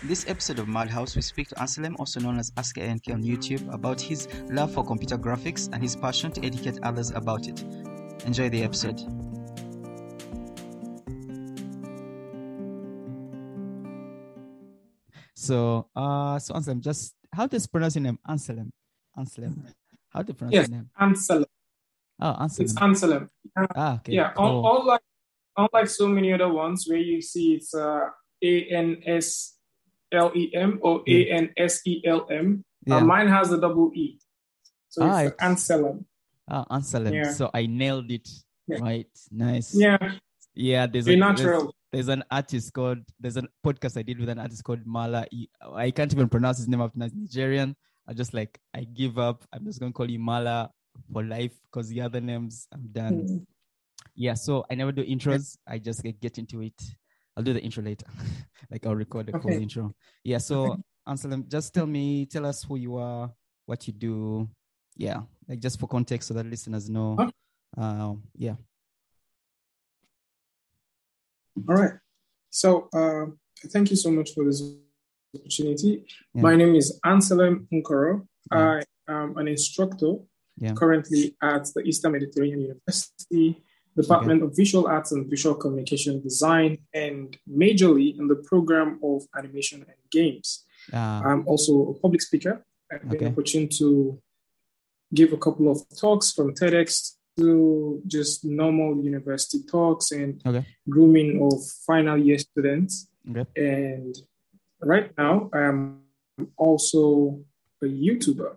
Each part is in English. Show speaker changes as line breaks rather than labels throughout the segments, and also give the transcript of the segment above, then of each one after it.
In this episode of Madhouse, we speak to Anselm, also known as Askanke on YouTube, about his love for computer graphics and his passion to educate others about it. Enjoy the episode. So, uh, so Anselm, just how to pronounce your name? Anselm. Anselm. How to pronounce
Yes,
your name?
Anselm.
Oh, Anselm.
It's Anselm.
ah, okay.
yeah,
cool.
unlike unlike so many other ones where you see it's uh, A N S L E M or A N S E L M. Uh, mine has a double E, so
Ah,
it's
it's-
Anselm.
Ah, Anselm.
Yeah.
So I nailed it.
Yeah.
Right. Nice.
Yeah,
Yeah. There's
very
a, there's-
natural.
there's an artist called there's a podcast I did with an artist called Mala. I can't even pronounce his name after Nigerian. I just like I give up. I'm just gonna call you Mala for life because the other names I'm done.
Mm.
Yeah, so I never do intros. I just get, get into it. I'll do the intro later. like I'll record the
Okay.
intro. Yeah, so Anselm, just tell me, tell us who you are, what you do. Yeah, like just for context so that listeners know.
Huh?
Um, yeah.
All right. So uh, thank you so much for this opportunity.
Yeah.
My name is Anselm Nkoro.
Yeah.
I am an instructor
Yeah.
currently at the Eastern Mediterranean University, Department of Visual Arts and Visual Communication Design, and majorly in the program of animation and games.
Uh,
I'm also a public speaker. I've been
Okay.
opportunity to give a couple of talks from TEDx to just normal university talks and
Okay.
grooming of final year students.
okay.
And right now, I'm also a YouTuber.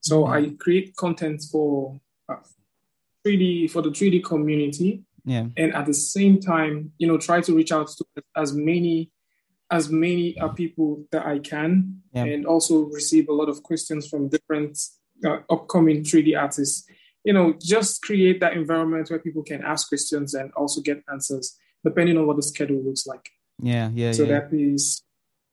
So I create content for uh, 3D for the 3D community,
Yeah.
and at the same time, you know, try to reach out to as many as many uh, people that I can,
Yeah.
and also receive a lot of questions from different uh, upcoming 3D artists. You know, just create that environment where people can ask questions and also get answers, depending on what the schedule looks like.
Yeah. Yeah.
So
yeah.
that is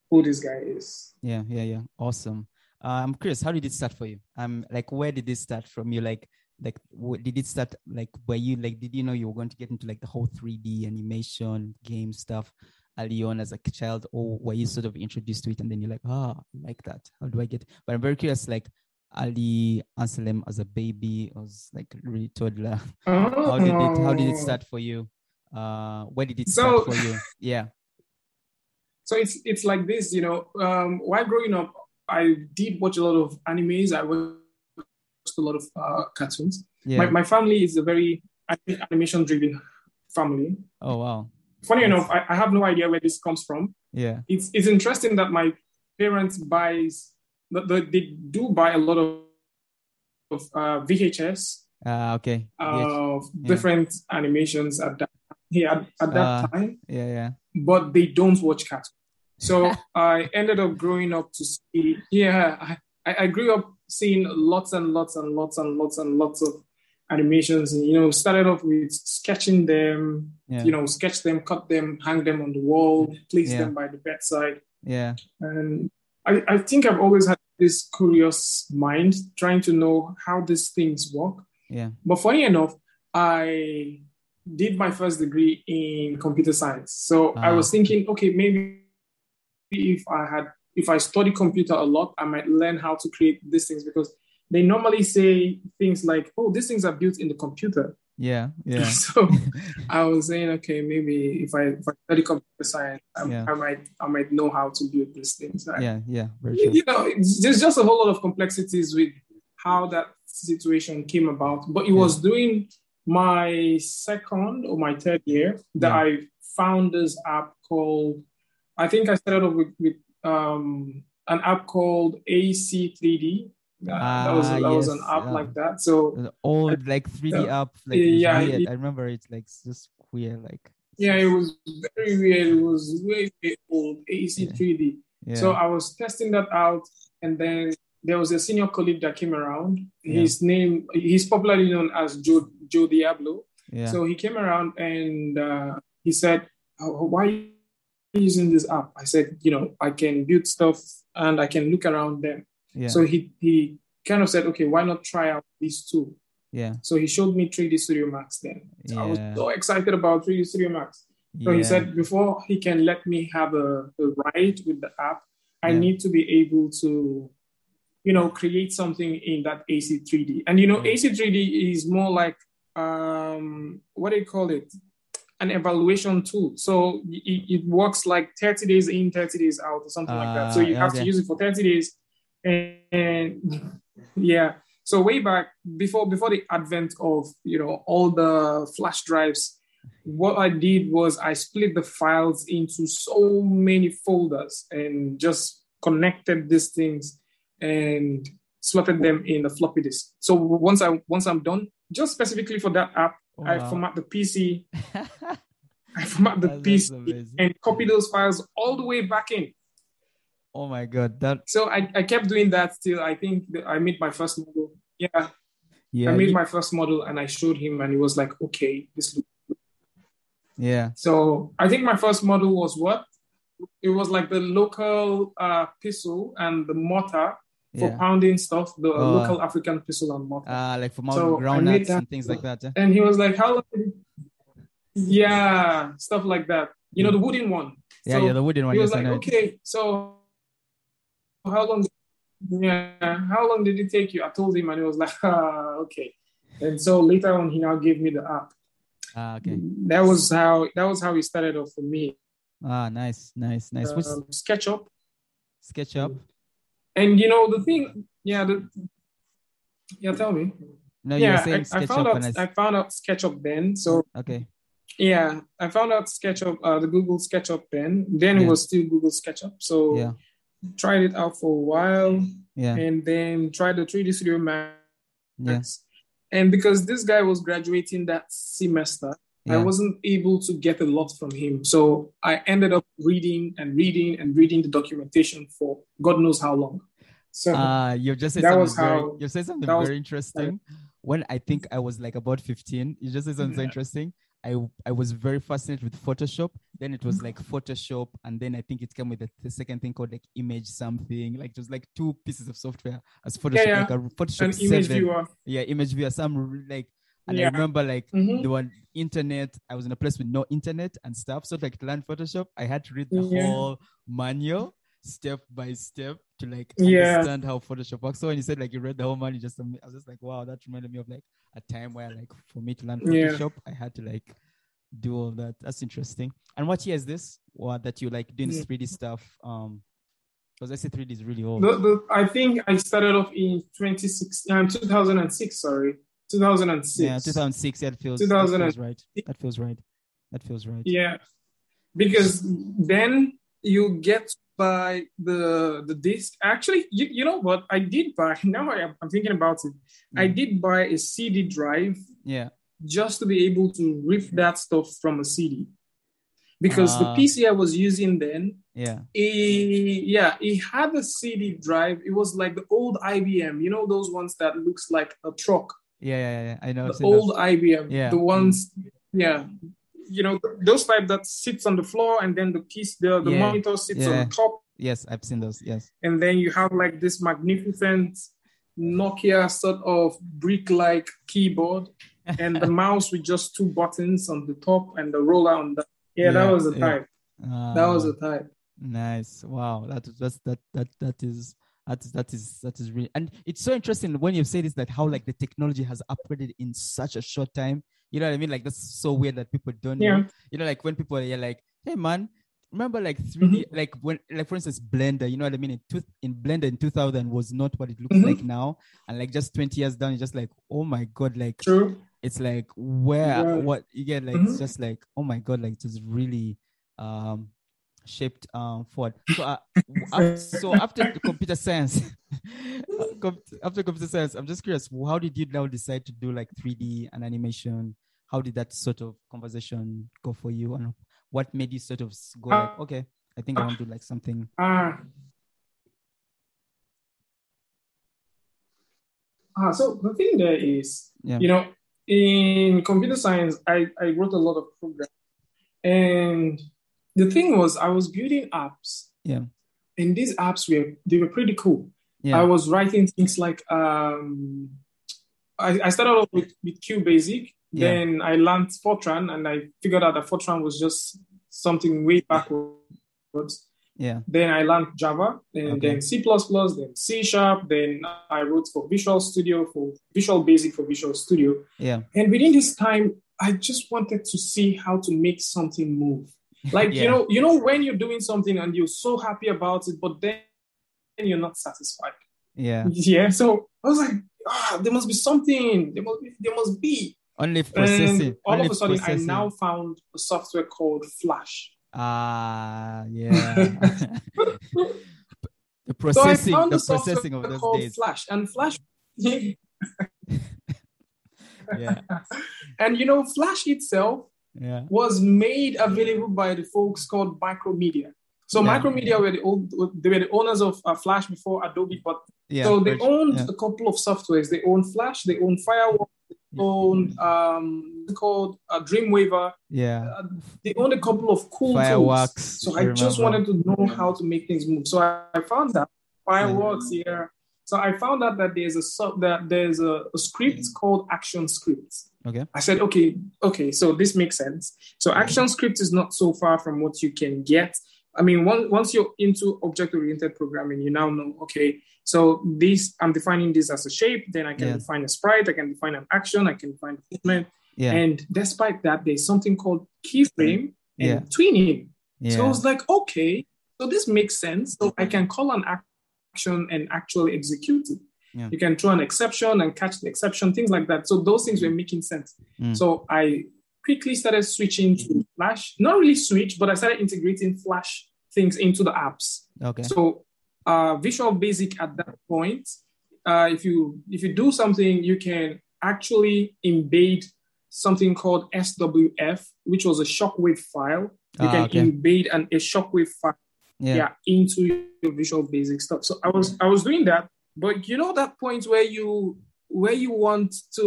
who this guy is.
Yeah, yeah, yeah. Awesome. Uh, I'm curious, how did it start for you? Um, like, where did this start from you? Like, like, wh- did it start like were you like, did you know you were going to get into like the whole 3D animation game stuff early on as a child, or were you sort of introduced to it and then you're like, ah, I like that. How do I get? But I'm very curious, like, Ali Anselm as a baby, was like really toddler. How did it? How did it
Oh.
start for you? Uh, where did it
So-
start for you? Yeah.
So it's it's like this, you know. Um, while growing up, I did watch a lot of animes. I watched a lot of uh, cartoons.
Yeah.
My, my family is a very animation driven family.
oh wow.
Funny
Yes.
enough, I, I have no idea where this comes from.
Yeah.
It's it's interesting that my parents buys the, the, they do buy a lot of, of uh, VHS
Uh, okay. Yeah.
of different animations at that yeah, at, at that
Uh,
time.
yeah. Yeah.
but they don't watch cartoons. So I ended up growing up to see, yeah, I, I grew up seeing lots and lots and lots and lots and lots of animations. And, you know, started off with sketching them,
Yeah.
you know, sketch them, cut them, hang them on the wall, place
Yeah.
them by the bedside.
Yeah.
And I, I think I've always had this curious mind trying to know how these things work.
Yeah.
But funny enough, I did my first degree in computer science. So I
Ah.
was thinking, okay, maybe if I had, if I study computer a lot, I might learn how to create these things because they normally say things like, oh, these things are built in the computer.
Yeah. Yeah.
so I was saying, okay, maybe if I, if I study computer science, I,
Yeah.
I might, I might know how to build these things. I-
yeah. Yeah. Very true.
you know, there's just a whole lot of complexities with how that situation came about. But it was during my second or my third year that
Yeah.
I found this app called, I think I started off with, with um, an app called AC3D. Uh, that was,
Ah,
that was an app
yeah.
like that. So
The old like 3D
Yeah.
app, like
Yeah, it-
I remember it's like just queer, like
yeah, it was very weird. It was way, way old, AC3D.
yeah.
So I was testing that out, and then there was a senior colleague that came around.
Yeah.
His name, he's popularly known as Joe Joe Diablo.
yeah.
So he came around and uh, he said, "Oh, "Why are you using this app?" I said, "You know, I can build stuff and I can look around them."
yeah.
So he he kind of said, "Okay, why not try out these two
yeah.
So he showed me 3D Studio Max then. So I was so excited about 3D Studio Max. So he said before he can let me have a, a ride with the app, I
Yeah.
need to be able to, you know, create something in that AC3D. And you know,
Yeah.
AC3D is more like um, what do you call it? An evaluation tool. So it, it works like 30 days in, 30 days out, or something like that. So
Ah,
you have
okay.
to use it for 30 days. And, and yeah. So way back before before the advent of you know all the flash drives, what I did was I split the files into so many folders and just connected these things and slotted them in the floppy disk. So once I once I'm done, just specifically for that app, I format the PC, I format the
that's
PC and copy those files all the way back in.
Oh my god, that
So I, I kept doing that till I think that I made my first model. Yeah,
yeah,
I made my first model and I showed him and he was like, okay, this looks
yeah,
So I think my first model was what? It was like the local uh, pistol and the mortar for
yeah.
pounding stuff, the
Oh.
local African pistol and mortar.
Uh, like for
So
groundnuts and things like that. eh?
and he was like, "How long?" Yeah, stuff like that. You know, the wooden one.
Yeah,
So
yeah, the wooden one.
he was
yes,
like, "Okay, so how long?" Yeah, how long did it take you? I told him, and he was like, ah, "Okay." And so later on, he now gave me the app.
Ah, okay.
That was how that was how he started off for me.
Ah, nice, nice, nice.
Um, SketchUp.
SketchUp?
And you know the thing, yeah, the yeah, tell me.
No,
yeah,
saying
I, I found out
I
found out SketchUp then. So
okay.
yeah, I found out SketchUp, uh, the Google SketchUp then. Then
Yeah.
it was still Google SketchUp. So
Yeah.
tried it out for a while
Yeah,
and then tried the 3D Studio Max.
yeah,
And because this guy was graduating that semester, I wasn't able to get a lot from him. So I ended up reading and reading and reading the documentation for God knows how long. So
Uh, you've just said
That
something
was
very,
how-
you've said something
that was-
very interesting. When I think I was like about 15, you just said something so
Yeah.
interesting. I I was very fascinated with Photoshop. Then it
Mm-hmm.
was like Photoshop, and then I think it came with the, the second thing called like image something. Like just like two pieces of software as Photoshop,
yeah.
like a Photoshop
an image
7.
viewer.
Yeah, image viewer. Some like, and I remember like
Mhm.
the one internet. I was in a place with no internet and stuff. So like to learn Photoshop, I had to read the
Yeah.
whole manual step by step to like
Yeah.
understand how Photoshop works. So when you said like you read the whole manual, just I was just like, wow, that reminded me of like a time where like for me to learn
Yeah.
Photoshop, I had to like do all that. That's interesting. And what year is this? What that you like doing this 3D stuff? Um, because I say 3D is really old.
The, the, I think I started off in 2016, um, 2006, sorry. 2006.
yeah, 2006. Yeah, that feels, that feels right. That feels right. That feels right.
Yeah. Because then you get by the the disc. Actually, you, you know what? I did buy, now I, am- I'm thinking about it. I
Mm.
did buy a CD drive
Yeah.
just to be able to rip that stuff from a CD. Because
Ah.
the PC I was using then,
Yeah.
it, yeah, it had a CD drive. It was like the old IBM, you know, those ones that looks like a truck.
Yeah, yeah, yeah. I know.
The
seen those.
old IBM,
Yeah.
the ones, yeah, you know, those type that sits on the floor and then the piece, the, the
Yeah.
monitor sits
Yeah.
on top,
Yes, I've seen those. Yes.
and then you have like this magnificent Nokia sort of brick-like keyboard, and the mouse with just two buttons on the top and the roller on the. Yeah, that was the type. That was
Ah,
the type.
Nice. Wow. That that's that that that is that is that is that is really and it's so interesting when you say this that how like the technology has upgraded in such a short time. You know what I mean? Like that's so weird that people don't
Yeah.
know. You know, like when people are like, hey man, remember like 3D
Mm-hmm.
like when like for instance Blender, you know what I mean? In two, in Blender in 2000 was not what it looks
Mhm.
like now. And like just 20 years down, you're just like, oh my god, like
True.
it's like where
Yeah.
what you get like it's
Mhm.
just like oh my god like just really um shaped um forward so uh, w- so after the computer science uh, after computer science i'm just curious how did you now decide to do like 3d and animation how did that sort of conversation go for you and what made you sort of go like
Uh,
okay i think i want to do like something
Ah. Ah, so the thing there is,
yeah
you know, in computer science, I, I wrote a lot of programs. And the thing was, I was building apps,
yeah
and these apps were they were pretty cool.
Yeah.
I was writing things like um, I, I started off with, with QBasic,
Yeah.
Then I learned Fortran, and I figured out that Fortran was just something way backwards.
Yeah.
Then I learned Java, and
Okay.
then C++, then C Sharp. Then I wrote for Visual Studio, for Visual Basic for Visual Studio.
Yeah.
And within this time, I just wanted to see how to make something move. Like
Yeah.
you know, you know when you're doing something and you're so happy about it, but then you're not satisfied.
Yeah.
Yeah. So I was like, ah, there must be something. There must be. There must be.
Only processing.
And all
only
of a sudden,
processing.
I now found a software called Flash.
Ah, yeah. the
So I
processing,
found
the processing of those
called
days.
Flash, and Flash.
Yeah.
and you know, Flash itself
Yeah.
was made available by the folks called Macromedia. So
Yeah.
Macromedia were the old, they were the owners of uh, Flash before Adobe, but
Yeah.
so they owned
yeah.
a couple of softwares. They own Flash, they own Firewall, they own um called uh, Dreamweaver.
Yeah.
Uh, they own a couple of cool
Fireworks.
tools. So
I
I just wanted to know how to make things move. So I, I found that fireworks here. So I found out that there's a sub that there's a, a script called Action Script.
Okay.
I said, okay, okay, so this makes sense. So Action Script is not so far from what you can get. I mean, once once you're into object-oriented programming, you now know, okay, so this I'm defining this as a shape, then I can
Yeah.
define a sprite, I can define an action, I can define a movement.
Yeah.
And despite that, there's something called keyframe and
Yeah.
tweening.
yeah.
So I was like, okay, so this makes sense. So I can call an action and actually execute it.
Yeah.
You can throw an exception and catch the exception, things like that. So those things were making sense.
Mm.
So I quickly started switching to Flash. Not really switch, but I started integrating Flash things into the apps.
okay.
So uh, Visual Basic at that point, uh, if you if you do something, you can actually embed something called SWF, which was a shockwave file. You
Ah,
can
okay.
embed an, a shockwave file
Yeah.
yeah. into your Visual Basic stuff. So I was I was doing that, but you know that point where you where you want to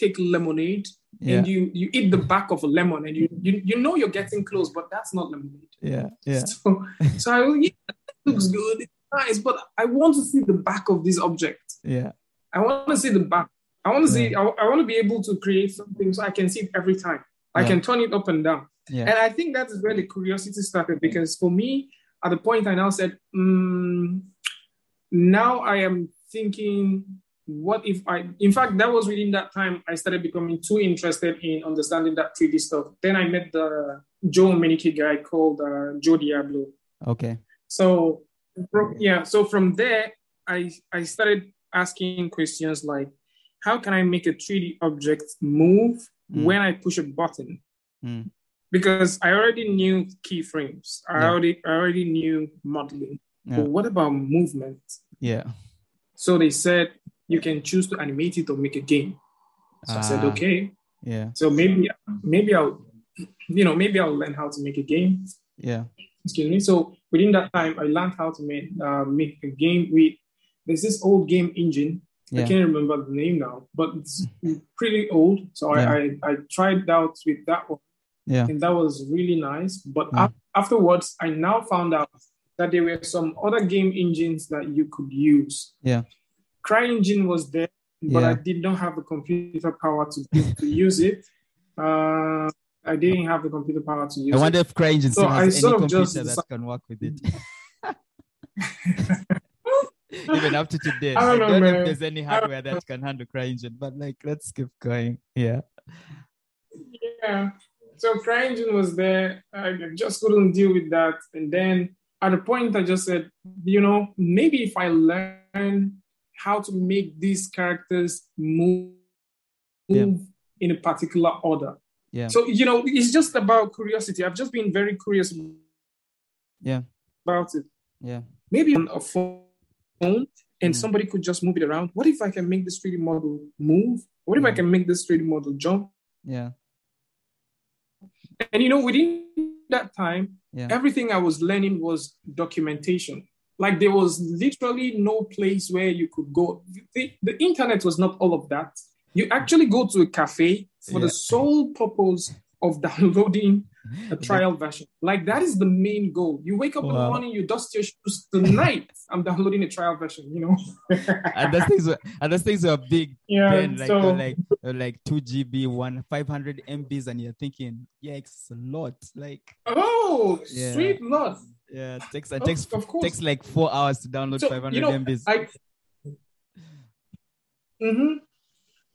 take lemonade
Yeah.
and you you eat the back of a lemon and you you, you know you're getting close, but that's not lemonade.
Yeah. Yeah.
So, so I yeah, it looks good, it's nice, but I want to see the back of this object.
Yeah.
I want to see the back. I want to see.
Yeah.
I, I want to be able to create something so I can see it every time. I
Yeah.
can turn it up and down.
Yeah.
And I think that is where the curiosity started because for me, at the point I now said, mm, now I am thinking, what if I, in fact, that was within that time I started becoming too interested in understanding that 3D stuff. Then I met the Joe Menike guy called uh, Joe Diablo.
Okay.
So from, yeah, so from there, I I started asking questions like, how can I make a 3D object move
Mm.
when I push a button?
Mm.
Because I already knew keyframes, I
Yeah.
already I already knew modeling.
Yeah.
But what about movement?
Yeah.
So they said you can choose to animate it or make a game. So I said,
Ah.
okay.
Yeah.
So maybe maybe I'll you know maybe I'll learn how to make a game.
Yeah.
excuse me. So within that time, I learned how to make uh, make a game with. There's this old game engine. I can't remember the name now, but it's pretty old. So
Yeah.
I, I I tried out with that one,
Yeah.
and that was really nice. But
Yeah.
af- afterwards, I now found out that there were some other game engines that you could use.
Yeah.
CryEngine was there, but I did not have the computer power to to use it. Uh, I didn't have the computer power to use
I
it.
wonder if CryEngine
So
still
I
has any computer
just
that can work with it. Even up to today,
I don't know,
know if there's any hardware that can handle CryEngine, but like, let's keep going. Yeah.
Yeah. So CryEngine was there. I just couldn't deal with that. And then at a point, I just said, you know, maybe if I learn how to make these characters move,
Yeah.
in a particular order.
Yeah.
So, you know, it's just about curiosity. I've just been very curious
Yeah.
about it.
Yeah.
Maybe on a phone and
Mm.
somebody could just move it around. What if I can make this 3D model move? What if I can make this 3D model jump?
Yeah.
And you know, within that time,
Yeah.
everything I was learning was documentation. Like there was literally no place where you could go. The, the internet was not all of that. You actually go to a cafe for
Yeah.
the sole purpose of downloading a trial version. Like that is the main goal. You wake up wow. in the morning, you dust your shoes tonight. I'm downloading a trial version. You know,
and those things were and those things are big.
Yeah, then,
like
so,
like like two GB, one five hundred MBs, and you're thinking, yeah, it's a lot. Like
oh, yeah. sweet lot.
Yeah, it takes it takes of course. takes like four hours to download so, 500
you know,
MBs.
I, mm-hmm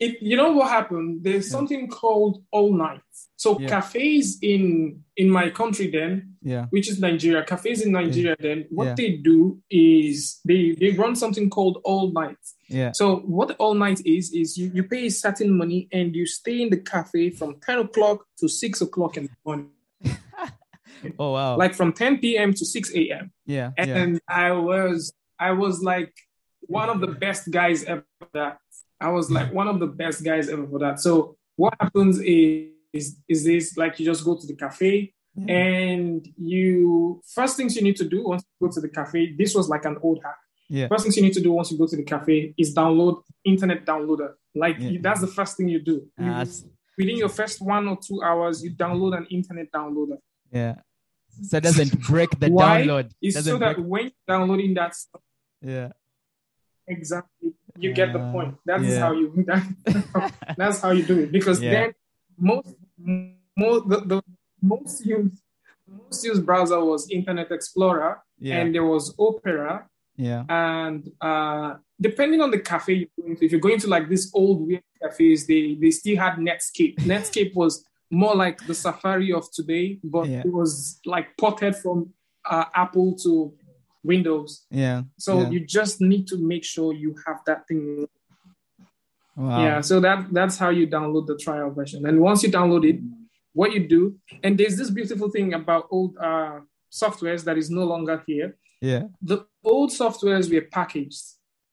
it, you know what happened? There's yeah. something called all night. So yeah. cafes in in my country then,
yeah,
which is Nigeria, cafes in Nigeria yeah. then, what they do is they they run something called all night.
Yeah.
So what all night is is you, you pay a certain money and you stay in the cafe from 10 o'clock to 6 o'clock in the morning.
oh wow.
Like from 10 p.m. to 6 a.m.
Yeah.
And I was I was like one of the best guys ever that I was like one of the best guys ever for that. So what happens is is, is this like you just go to the cafe mm. and you first things you need to do once you go to the cafe. This was like an old hack.
Yeah.
First things you need to do once you go to the cafe is download internet downloader. Like yeah. that's the first thing you do. You, uh, within your first one or two hours, you download an internet downloader.
Yeah. So it doesn't break the
Why?
download.
Is so that break... when you're downloading that stuff,
yeah,
exactly you get the point. That's yeah. how you that, that's how you do it because yeah. then most most the, the most used most used browser was Internet Explorer
yeah.
and there was Opera.
Yeah.
And uh, depending on the cafe you're going to, if you're going to like this old weird cafes, they they still had Netscape. Netscape was more like the Safari of today, but it was like ported from uh, Apple to Windows.
Yeah.
So
yeah.
you just need to make sure you have that thing.
Wow.
Yeah. So that that's how you download the trial version. And once you download it, what you do, and there's this beautiful thing about old uh, softwares that is no longer here.
Yeah.
The old softwares were packaged,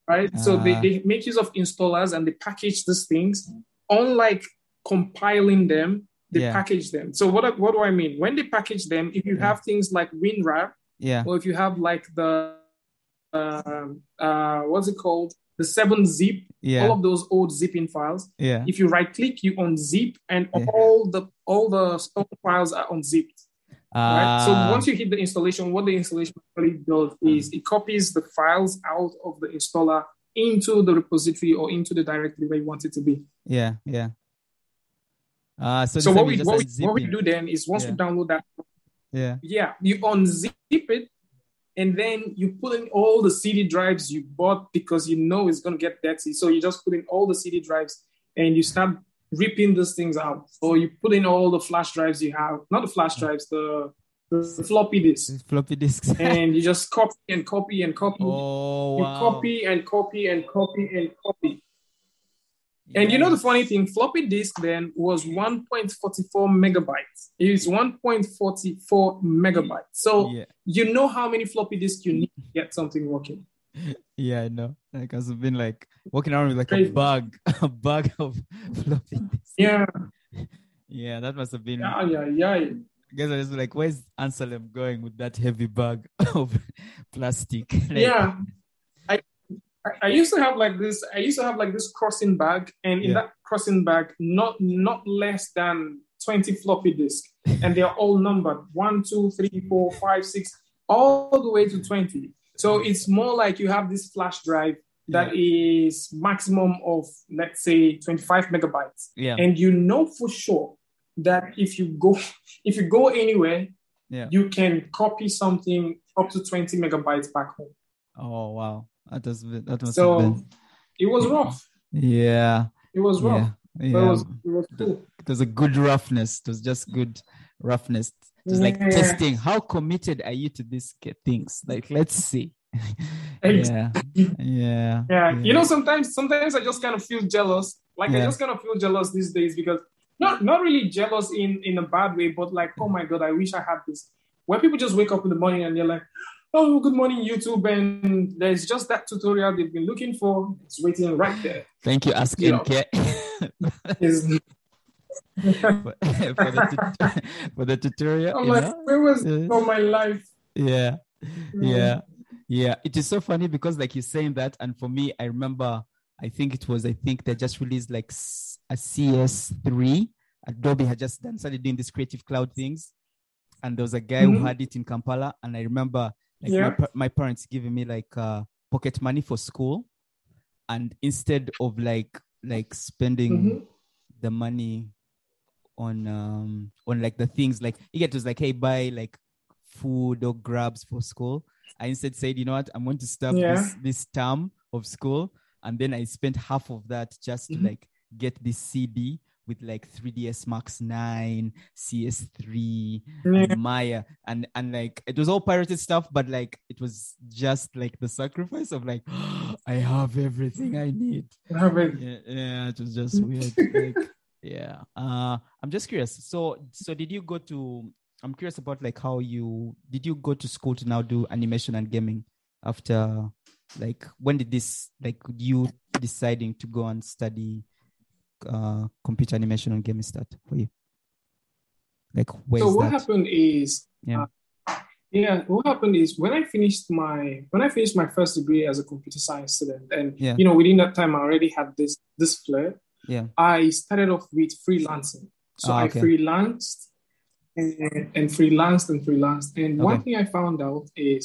right? Uh. So they, ah. they make use of installers and they package these things. Unlike compiling them, they yeah. package them. So what, what do I mean? When they package them, if you yeah. have things like WinRAR,
yeah.
Or if you have like the uh, uh, what's it called? The seven zip.
Yeah.
All of those old zipping files.
Yeah.
If you right click, you unzip, and yeah. all the all the stone files are unzipped. Uh, right? So ah. once you hit the installation, what the installation actually does is it copies the files out of the installer into the repository or into the directory where you want it to be.
Yeah, yeah. Uh, so,
so what we what we, what we do then is once yeah. we download that
yeah.
Yeah. You unzip it and then you put in all the CD drives you bought because you know it's going to get dirty. So you just put in all the CD drives and you start ripping those things out. Or you put in all the flash drives you have, not the flash drives, the, the floppy disks.
Floppy disks.
and you just copy and copy and copy.
Oh,
you
wow.
copy and copy and copy and copy. And you know the funny thing, floppy disk then was 1.44 megabytes. It's 1.44 megabytes. So yeah. you know how many floppy disks you need to get something working.
Yeah, I know. Like I've been like walking around with like Crazy. a bug, a bug of floppy disks.
Yeah.
Yeah, that must have been.
Yeah, yeah, yeah. I
guess I was like, where's Anselm going with that heavy bag of plastic? like,
yeah. I used to have like this. I used to have like this crossing bag, and in yeah. that crossing bag, not not less than twenty floppy disks, and they are all numbered one, two, three, four, five, six, all the way to twenty. So mm-hmm. it's more like you have this flash drive that yeah. is maximum of let's say 25 megabytes
yeah.
and you know for sure that if you go if you go anywhere
yeah.
you can copy something up to 20 megabytes back home
oh wow that was that
so
been.
it was rough.
Yeah.
It was rough.
Yeah. yeah.
It was, it was cool.
It was a good roughness. It was just good roughness. It was like testing. How committed are you to these things? Like, let's see. yeah. yeah.
Yeah. Yeah. You know, sometimes sometimes I just kind of feel jealous. Like yeah. I just kind of feel jealous these days because not not really jealous in in a bad way, but like, oh my god, I wish I had this. When people just wake up in the morning and they're like, oh, good morning, YouTube. And there's just that tutorial they've been looking for. It's waiting right there.
Thank you, Ask you for, for, the for the tutorial.
I'm like, know? where was all my life?
Yeah. Yeah. Yeah. It is so funny because like you're saying that. And for me, I remember, I think it was, I think they just released like a CS3. Adobe had just done, started doing these creative cloud things. and there was a guy
Mhm.
who had it in Kampala, and I remember like my,
Yeah.
pa- my parents giving me like uh, pocket money for school, and instead of like like spending
Mhm.
the money on um on like the things like you get was like hey buy like food or grabs for school i instead said you know what i'm going to start
Yeah.
this this term of school and then i spent half of that just to
Mhm.
like get this cd with like 3ds max 9 cs3 and maya and and like it was all pirated stuff but like it was just like the sacrifice of like i have everything i need. Yeah, yeah it was just weird like yeah. Uh i'm just curious so so did you go to i'm curious about like how you did you go to school to now do animation and gaming after like when did this like you deciding to go and study uh computer animation and gaming start for you? Like where
so what
that?
happened is
Yeah.
uh, yeah what happened is when i finished my when i finished my first degree as a computer science student and
Yeah.
you know within that time i already had this this flair.
Yeah.
I started off with freelancing. So
Ah,
i freelanced and, and freelanced and freelanced. And one thing i found out is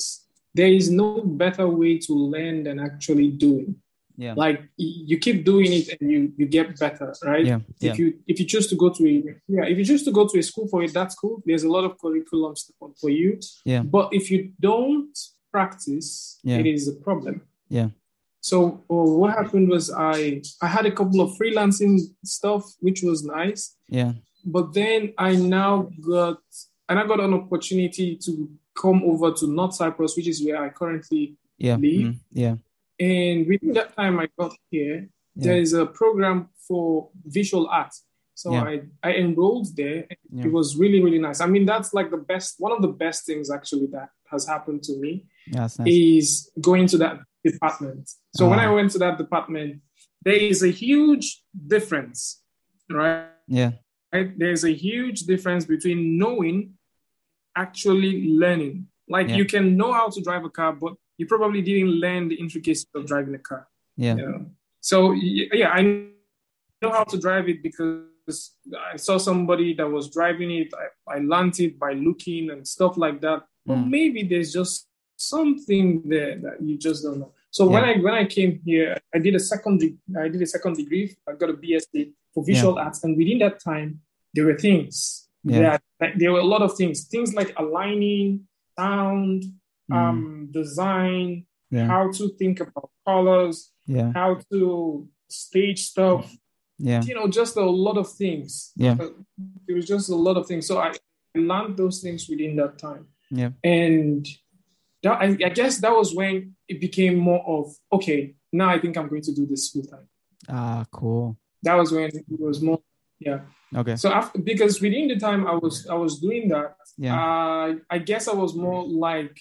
there is no better way to learn than actually doing
yeah.
Like you keep doing it and you you get better right?
Yeah yeah.
if you if you choose to go to a yeah if you choose to go to a school for it that's cool. There's a lot of curriculum for you.
Yeah.
but if you don't practice
Yeah.
it is a problem.
Yeah.
so uh, what happened was i i had a couple of freelancing stuff which was nice.
Yeah.
But then i now got and i got an opportunity to come over to north cyprus which is where i currently
yeah.
Leave.
mm, yeah
and within that time i got here
yeah
there is a program for visual art. So
Yeah.
I, I enrolled there.
Yeah.
It was really, really nice. I mean, that's like the best, one of the best things actually that has happened to me
nice
is going to that department. So when
Ah.
I went to that department, there is a huge difference, right?
yeah
right? There's a huge difference between knowing, actually learning. Like
Yeah.
you can know how to drive a car, but you probably didn't learn the intricacies of driving a car.
yeah
Yeah. So yeah, I know how to drive it because I saw somebody that was driving it. I, I learned it by looking and stuff like that. But
Mm.
maybe there's just something there that you just don't know. So when I when I came here, I did a second de- I did a second degree. I got a BSc for visual arts, and within that time, there were things.
Yeah.
that like, there were a lot of things. Things like aligning, sound. Um, design,
yeah
how to think about colors,
yeah
how to stage stuff,
yeah
you know, just a lot of things.
Yeah.
Uh, It was just a lot of things. So I learned those things within that time.
yeah
And that, I, I guess that was when it became more of, okay, now I think I'm going to do this full time.
ah cool
That was when it was more, yeah.
okay
So after, because within the time I was, I was doing that,
yeah
uh, I guess I was more like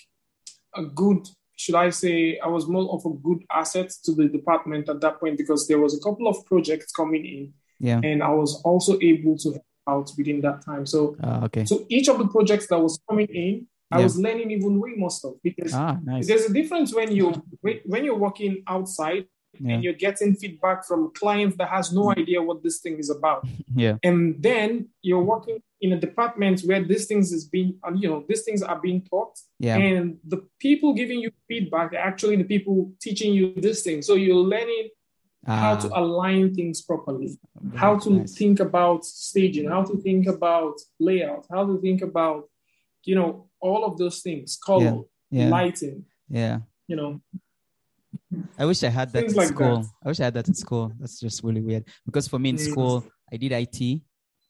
a good, should I say, I was more of a good asset to the department at that point because there was a couple of projects coming in.
Yeah.
And I was also able to help out within that time. So,
ah okay.
so each of the projects that was coming in, I
Yeah.
was learning even way more stuff because
ah nice.
there's a difference when you when, when you're working outside
yeah.
and you're getting feedback from clients that has no idea what this thing is about.
Yeah.
And then you're working in a department where these things is being uh, you know these things are being taught
yeah
and the people giving you feedback are actually the people teaching you this thing so you're learning how to
Ah,
align things properly
very
how to
nice.
think about staging how to think about layout how to think about you know all of those things color
yeah
lighting
yeah
you know
I wish I had that
Things
in
like
school.
that.
I wish I had that in school. That's just really weird. Because for me in school, I did IT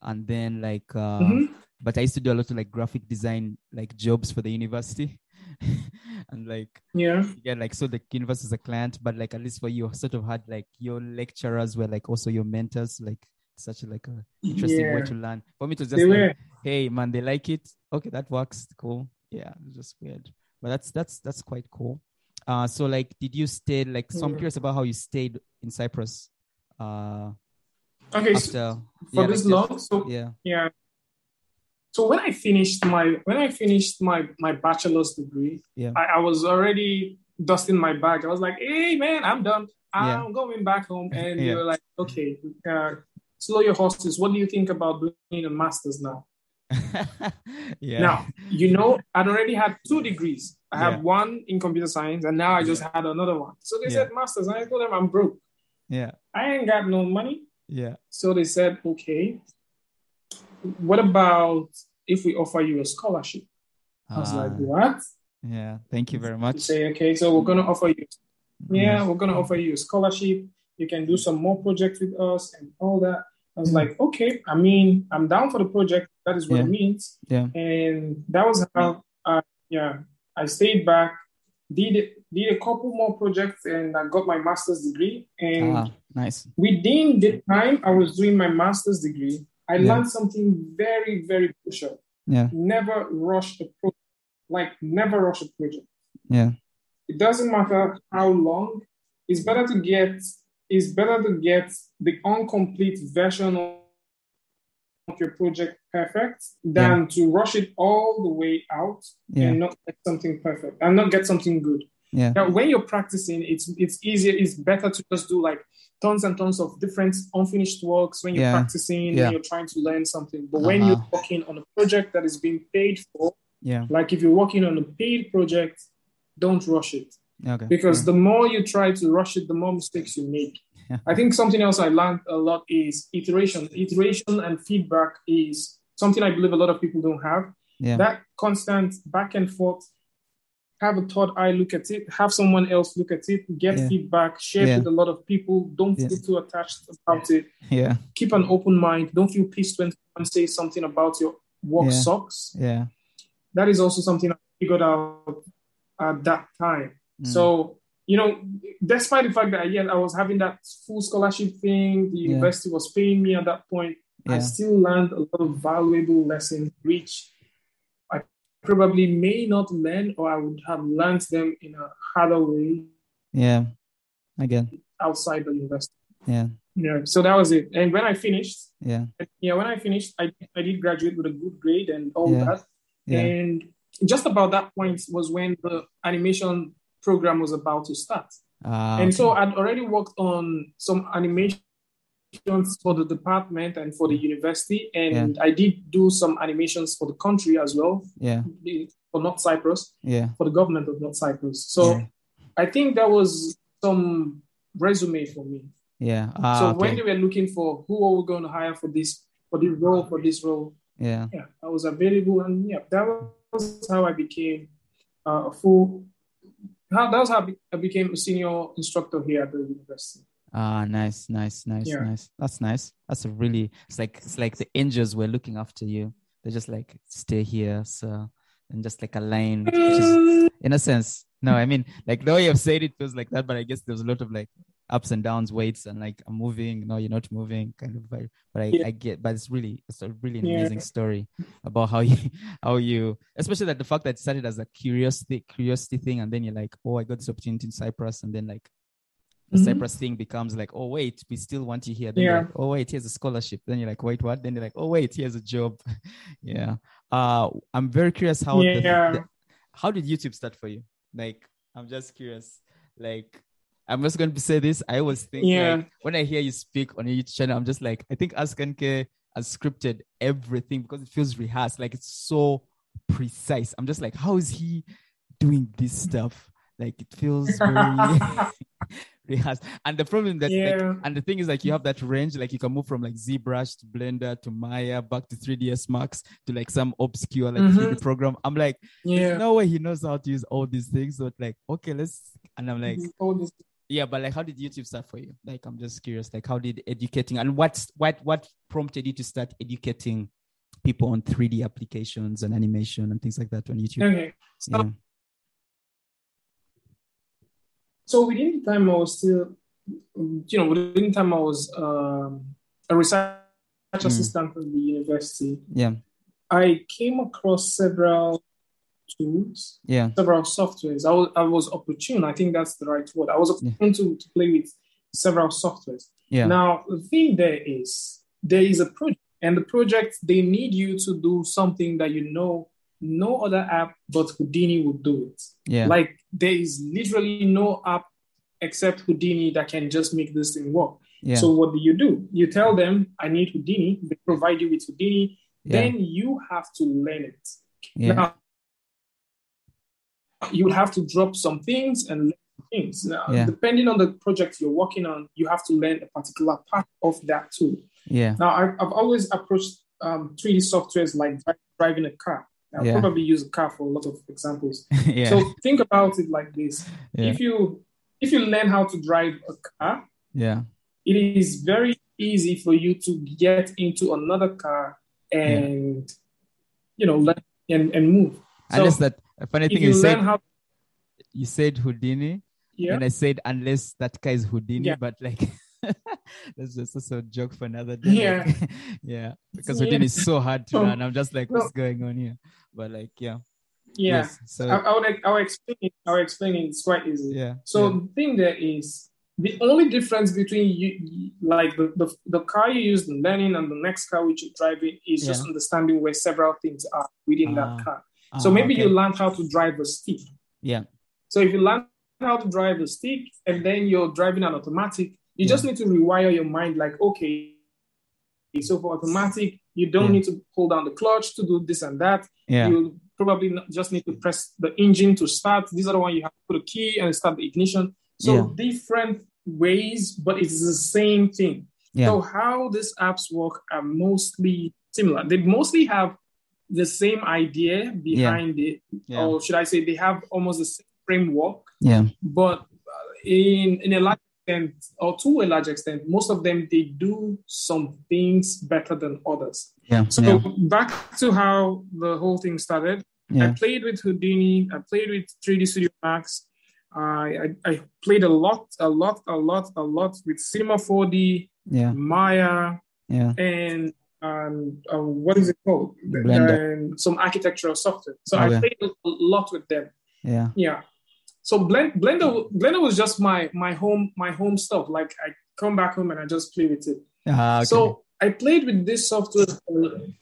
and then like uh
Mhm.
but I used to do a lot of like graphic design like jobs for the university. and like
yeah
yeah, like so the university is a client, but like at least for you sort of had like your lecturers were like also your mentors, like such like a interesting way to learn. For me
to
just like, hey man, they like it. Okay, that works. Cool. Yeah, it's just weird. But that's that's that's quite cool. Uh so like did you stay like so I'm curious about how you stayed in Cyprus uh
okay so for
yeah,
this long so
yeah.
Yeah. So when I finished my when I finished my my bachelor's degree,
Yeah.
I, I was already dusting my bag. I was like, "Hey man, I'm done. I'm
Yeah.
going back home." And
Yeah.
they were like, "Okay, uh, slow your horses. What do you think about doing a master's now?"
yeah.
Now, you know, I'd already had two degrees. I
Yeah.
have one in computer science, and now I just had another one. So they said masters, and I told them I'm broke.
yeah.
I ain't got no money.
Yeah.
So they said, okay, what about if we offer you a scholarship? I was like,
Ah,
what?
yeah. Thank you very
They
much.
say, okay, so we're gonna offer you, yeah,
Mm.
we're gonna offer you a scholarship. You can do some more projects with us and all that. I was
Mm.
like, okay, I mean, I'm down for the project. That is what
Yeah.
it means.
Yeah.
And that was how, uh, yeah, I stayed back, did did a couple more projects, and I got my master's degree. And
Ah, nice.
within the time I was doing my master's degree, I
Yeah.
learned something very, very crucial.
Yeah.
Never rush a project. Like never rush a project.
Yeah.
It doesn't matter how long. It's better to get. It's better to get the incomplete version of of your project perfect than to rush it all the way out
Yeah.
and not get something perfect and not get something good.
Yeah.
Now, when you're practicing, it's it's easier. It's better to just do like tons and tons of different unfinished works when you're
Yeah.
practicing
Yeah.
when you're trying to learn something. But when you're
Uh-huh.
working on a project that is being paid for,
Yeah.
like if you're working on a paid project, don't rush it
Okay.
because the more you try to rush it, the more mistakes you make.
Yeah.
I think something else I learned a lot is iteration. Iteration and feedback is something I believe a lot of people don't have.
yeah.
That constant back and forth, have a third eye look at it, have someone else look at it, get
Yeah.
feedback, share
Yeah.
it with a lot of people. Don't feel too attached about it.
yeah.
Keep an open mind. Don't feel pissed when someone says something about your work sucks.
Yeah.
That is also something I figured out at that time.
Mm.
So, you know, despite the fact that yeah, I was having that full scholarship thing, the
Yeah.
university was paying me at that point, I still learned a lot of valuable lessons, which I probably may not learn or I would have learned them in a harder way
Yeah. Again.
outside the university.
Yeah.
Yeah, so that was it. And when I finished,
Yeah.
yeah, when I finished, I, I did graduate with a good grade and all
Yeah.
that.
Yeah.
And just about that point was when the animation program was about to start.
Ah,
and
okay.
so I'd already worked on some animations for the department and for the university, and I did do some animations for the country as well,
yeah.
for North Cyprus,
Yeah.
for the government of North Cyprus. So
Yeah.
I think that was some resume for me.
Yeah. Ah,
so
okay.
when they were looking for who are we going to hire for this for this role for this role,
yeah.
yeah, I was available, and yeah, that was how I became uh, a full. How, that was how I be- I became a senior instructor here at the university.
Ah, nice, nice, nice,
Yeah.
nice. That's nice. That's a really. It's like it's like the angels were looking after you. They're just like stay here, so and just like a line, which is in a sense. No, I mean like the way you've said it feels like that, but I guess there's a lot of like ups and downs, weights, and like I'm moving. No, you're not moving, kind of vibe. But I,
Yeah.
I get. But it's really, it's a really an
Yeah.
amazing story about how you, how you, especially that the fact that it started as a curiosity, curiosity thing, and then you're like, oh, I got this opportunity in Cyprus, and then like the
Mhm.
Cyprus thing becomes like, oh wait, we still want you here. Then
Yeah.
like, oh wait, here's a scholarship. Then you're like, wait, what? Then you're like, oh wait, here's a job. yeah. Uh, I'm very curious how the- the- how did YouTube start for you? Like, I'm just curious. Like, I'm just going to say this. I always think
Yeah.
like when I hear you speak on your YouTube channel, I'm just like, I think Askanke has scripted everything because it feels rehearsed. Like it's so precise. I'm just like, how is he doing this stuff? Like it feels very rehearsed. And the problem that like, and the thing is like you have that range, like you can move from like ZBrush to Blender to Maya back to 3ds Max to like some obscure like
Mhm.
3D program. I'm like,
yeah.
there's no way he knows how to use all these things. So it's like, okay, let's and I'm like,
All this-
yeah, but like how did YouTube start for you? Like I'm just curious, like how did educating and what's what what prompted you to start educating people on 3D applications and animation and things like that on YouTube?
Okay. So,
Yeah.
so within the time I was still, you know, within the time I was um, a research
Mm.
assistant from the university,
Yeah.
I came across several tools,
Yeah.
several softwares. I was, I was opportune. I think that's the right word. I was opportune to, to play with several softwares.
Yeah.
Now, the thing there is, there is a project, and the project, they need you to do something that you know no other app but Houdini will do it.
yeah.
Like, there is literally no app except Houdini that can just make this thing work.
yeah.
So, what do you do? You tell them, I need Houdini. They provide you with Houdini.
Yeah.
then you have to learn it.
Yeah.
Now, you would have to drop some things and things. Now,
Yeah.
depending on the project you're working on, you have to learn a particular part of that tool.
Yeah.
Now, I've, I've always approached um, 3D softwares like driving a car. I'll
Yeah.
probably use a car for a lot of examples.
yeah.
So think about it like this:
yeah.
if you if you learn how to drive a car,
yeah.
it is very easy for you to get into another car and you know learn and, and move. So
Unless that a funny
if
thing
you
you said
how,
you said Houdini
yeah,
and I said unless that guy is Houdini,
Yeah.
but like that's just also a joke for another day.
Yeah.
like, yeah. Because
Yeah.
Houdini is so hard to learn. I'm just like, what's going on here? But like, yeah.
yeah.
Yes. So
I, I would I would explain it. I would explain it. It's quite easy.
yeah.
So
yeah.
the thing there is the only difference between you, like the, the the car you use in learning and the next car which you're driving is just understanding where several things are within
Ah.
that car. So
Ah,
maybe
okay.
you learn how to drive a stick.
Yeah.
So if you learn how to drive a stick and then you're driving an automatic, you just need to rewire your mind like, okay, so for automatic, you don't
Yeah.
need to pull down the clutch to do this and that.
Yeah.
You probably not- just need to press the engine to start. These are the one you have to put a key and start the ignition. So
Yeah.
different ways, but it's the same thing.
Yeah.
So how these apps work are mostly similar. They mostly have the same idea behind it,
Yeah.
or should I say, they have almost the same framework,
Yeah.
but uh, in in a large extent, or to a large extent, most of them they do some things better than others.
Yeah.
So
yeah.
back to how the whole thing started.
Yeah.
I played with Houdini. I played with 3D Studio Max. I, I I played a lot, a lot, a lot, a lot with Cinema 4D,
Yeah.
Maya,
Yeah.
and um, uh, what is it called?
Blender.
And some architectural software. So
Okay.
I played a lot with them.
Yeah.
Yeah. So Blend, Blender, Blender was just my my home my home stuff. Like I come back home and I just play with it.
Ah, okay.
So I played with this software.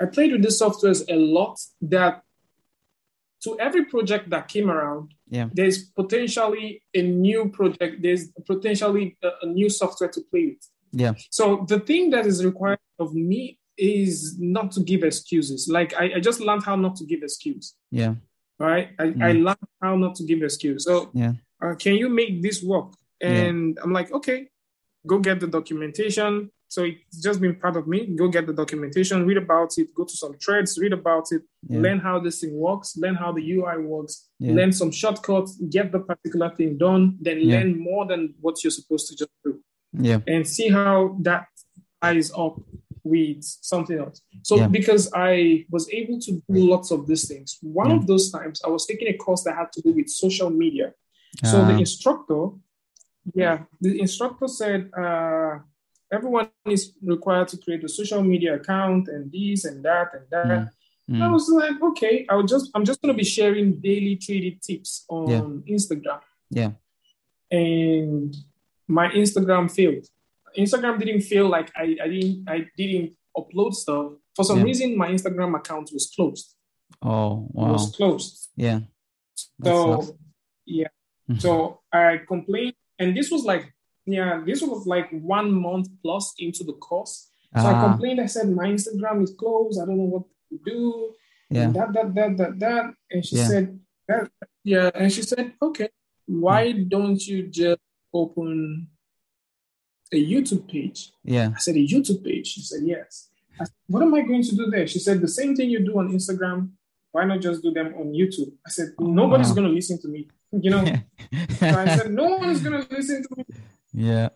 I played with this softwares a lot. That to every project that came around,
Yeah.
there's potentially a new project. There's potentially a, a new software to play with.
Yeah.
So the thing that is required of me is not to give excuses. Like I, I just learned how not to give excuse.
Yeah.
Right? I, I learned how not to give excuse. So
Yeah.
uh, can you make this work? And I'm like, okay, go get the documentation. So it's just been part of me. Go get the documentation, read about it, go to some threads, read about it,
Yeah.
learn how this thing works, learn how the UI works,
Yeah.
learn some shortcuts, get the particular thing done, then
Yeah.
learn more than what you're supposed to just do
Yeah.
and see how that ties up with something else. So
Yeah.
because I was able to do lots of these things, one
Yeah.
of those times I was taking a course that had to do with social media. So the
Ah,
instructor, yeah, the instructor said uh, everyone is required to create a social media account and this and that and that.
Mm.
I
mm,
was like, okay, I will just I'm just gonna be sharing daily 3D tips on
Yeah.
Instagram.
Yeah.
And my Instagram failed. Instagram didn't feel like I, I didn't I didn't upload stuff. For some
Yeah.
reason my Instagram account was closed.
Oh,
It
wow.
was closed.
Yeah. That
So
sucks.
yeah. So I complained, and this was like yeah, this was like one month plus into the course. So I
Ah,
complained. I said my Instagram is closed. I don't know what to do.
yeah.
And that that that that that. And she
Yeah.
said that yeah, and she said okay, why don't you just open a YouTube page?
Yeah.
I said a YouTube page. She said yes. I said, what am I going to do there? She said the same thing you do on Instagram. Why not just do them on YouTube? I said nobody's
wow.
going to listen to me. You know. So I said no one is going to listen to me.
yeah.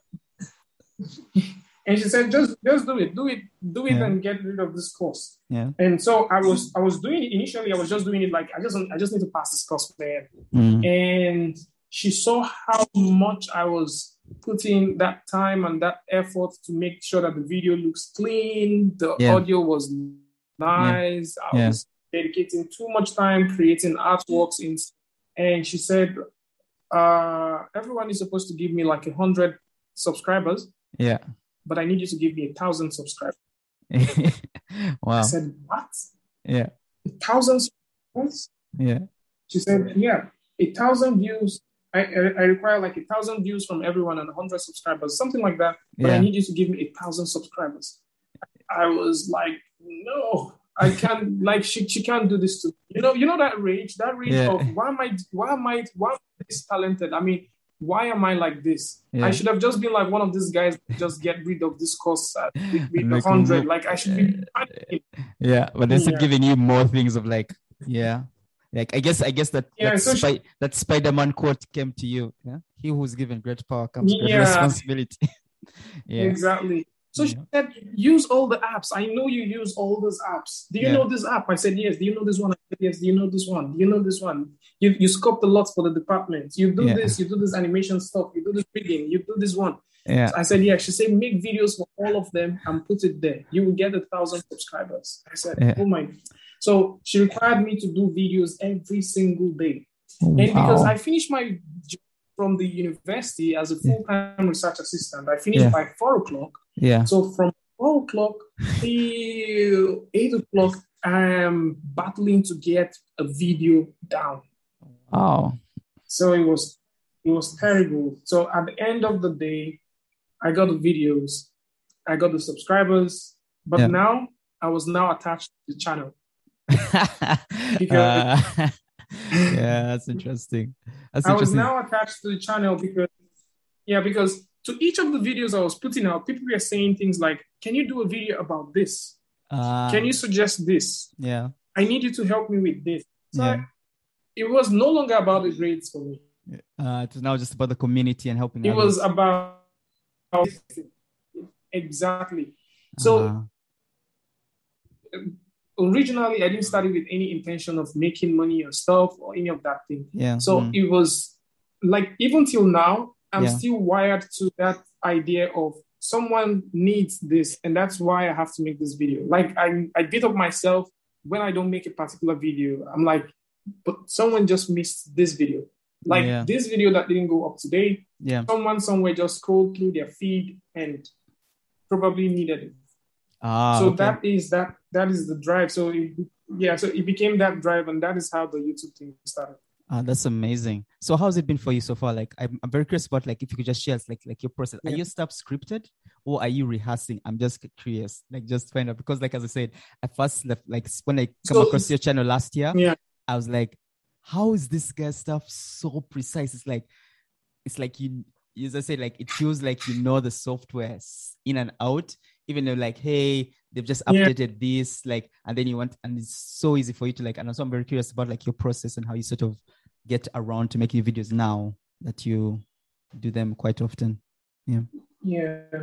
And she said just just do it, do it, do it,
Yeah.
and get rid of this course.
Yeah.
And so I was I was doing it initially. I was just doing it like I just I just need to pass this course, man.
Mm.
And she saw how much I was putting that time and that effort to make sure that the video looks clean, the
Yeah.
audio was nice. I
Yeah.
was dedicating too much time creating artworks in and she said uh, everyone is supposed to give me like a hundred subscribers,
Yeah.
but I need you to give me a thousand subscribers.
wow.
I said, What?
Yeah.
A thousand subscribers?
Yeah.
She said, Yeah, a thousand views. I, I require like a thousand views from everyone and a hundred subscribers, something like that. But I need you to give me a thousand subscribers. I was like, no. I can't like she she can't do this to you know you know that rage that rage
Yeah.
of why am I why am I why am I this talented? I mean, why am I like this?
Yeah.
I should have just been like one of these guys. Just get rid of this course at, with, with
And
a hundred. Like I should be.
Yeah, but they're
Yeah.
giving you more things of like, yeah. Like I guess I guess that
Yeah,
that,
so she-
that Spider-Man quote came to you. Yeah. He who's given great power comes great responsibility. yeah.
Exactly. So she said, use all the apps. I know you use all those apps. Do you
Yeah.
know this app? I said, yes. Do you know this one? I said, yes. Do you know this one? Do you know this one? You, you scope the lots for the department. You do
Yeah.
this, you do this animation stuff, you do this reading, you do this one.
Yeah.
I said, yeah. She said, make videos for all of them and put it there. You will get a thousand subscribers. I said,
Yeah.
oh my. So she required me to do videos every single day. Oh, and because I finished my job from the university as a full-time research assistant, I finished
Yeah.
by four o'clock.
yeah.
So from four o'clock till eight o'clock, I'm battling to get a video down.
Wow.
So it was it was terrible. So at the end of the day, I got the videos, I got the subscribers, but
Yeah.
now I was now attached to the channel.
Uh, yeah, that's interesting. That's
I was now attached to the channel because yeah, because to each of the videos I was putting out, people were saying things like, Can you do a video about this?
uh,
Can you suggest this?
Yeah.
I need you to help me with this. So
Yeah.
I- it was no longer about the grades for me.
Uh, it was now just about the community and helping.
It
others.
was about exactly. So
Uh,
originally, I didn't start it with any intention of making money or stuff or any of that thing.
yeah.
So
mm,
it was like even till now, I'm
Yeah.
still wired to that idea of someone needs this, and that's why I have to make this video. Like I, I beat up myself when I don't make a particular video. I'm like, but someone just missed this video. Like
Yeah.
this video that didn't go up today,
yeah.
someone somewhere just scrolled through their feed and probably needed it.
Ah,
so
okay.
that is that that is the drive. So it, yeah, so it became that drive, and that is how the YouTube thing started.
Ah, that's amazing. So how's it been for you so far? Like, I'm, I'm very curious about like if you could just share like like your process. Are
Yeah.
your stuff scripted or are you rehearsing? I'm just curious, like just find out because like as I said, I first left like when I come
So-
across your channel last year,
Yeah.
I was like, how is this guy's stuff so precise? It's like, it's like you, as I said, like it feels like you know the software in and out. Even though like, hey, they've just
Yeah.
updated this, like, and then you want, and it's so easy for you to like. And also, I'm very curious about like your process and how you sort of get around to making videos now that you do them quite often.
Yeah. Yeah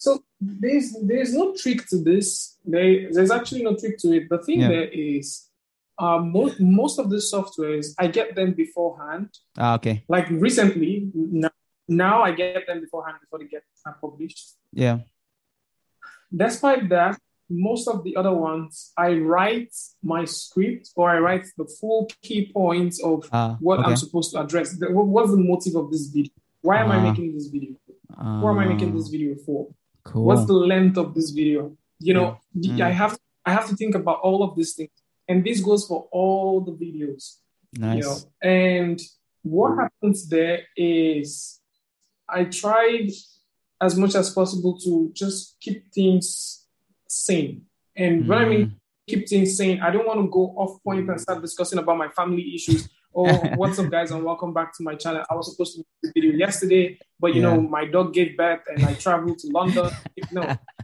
so there's there's no trick to this. There, there's actually no trick to it. The thing
Yeah.
there is, uh, most most of the softwares I get them beforehand.
Ah, okay.
Like recently, now, now I get them beforehand before they get uh, published.
Yeah.
Despite that, most of the other ones, I write my script or I write the full key points of
Ah,
what
okay.
I'm supposed to address. The- what- What's the motive of this video? Why am I
Ah.
making this video? Who am I making
Ah,
this video for?
Cool.
What's the length of this video? You know,
Yeah.
I
Mm.
have I have to think about all of these things, and this goes for all the videos.
nice.
You know, and what happens there is I tried as much as possible to just keep things sane. And when I mean
Mm.
keep things sane, I don't want to go off point and start discussing about my family issues. Oh, what's up, guys, and welcome back to my channel. I was supposed to make this video yesterday, but you
Yeah.
know, my dog gave birth and I traveled to London. No,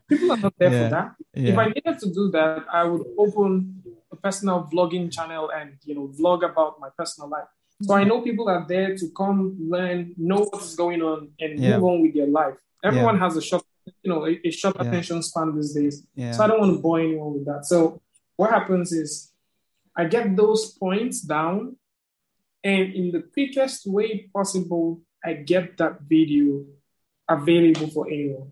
people are not there
Yeah.
for that.
yeah.
If I needed to do that, I would open a personal vlogging channel and you know vlog about my personal life. So I know people are there to come learn, know what's going on, and move on with their life. Everyone has a short, you know, a, a short
Yeah.
attention span these days.
yeah.
So I don't want to bore anyone with that. So what happens is I get those points down, and in the quickest way possible, I get that video available for anyone.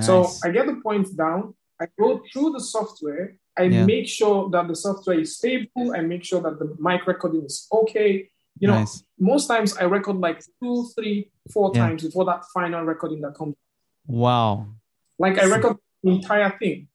So I get the points down. I go through the software. I
Yeah.
make sure that the software is stable. I make sure that the mic recording is okay. You know,
Nice.
most times I record like two, three, four
Yeah.
times before that final recording that comes.
Wow.
Like I record the entire thing.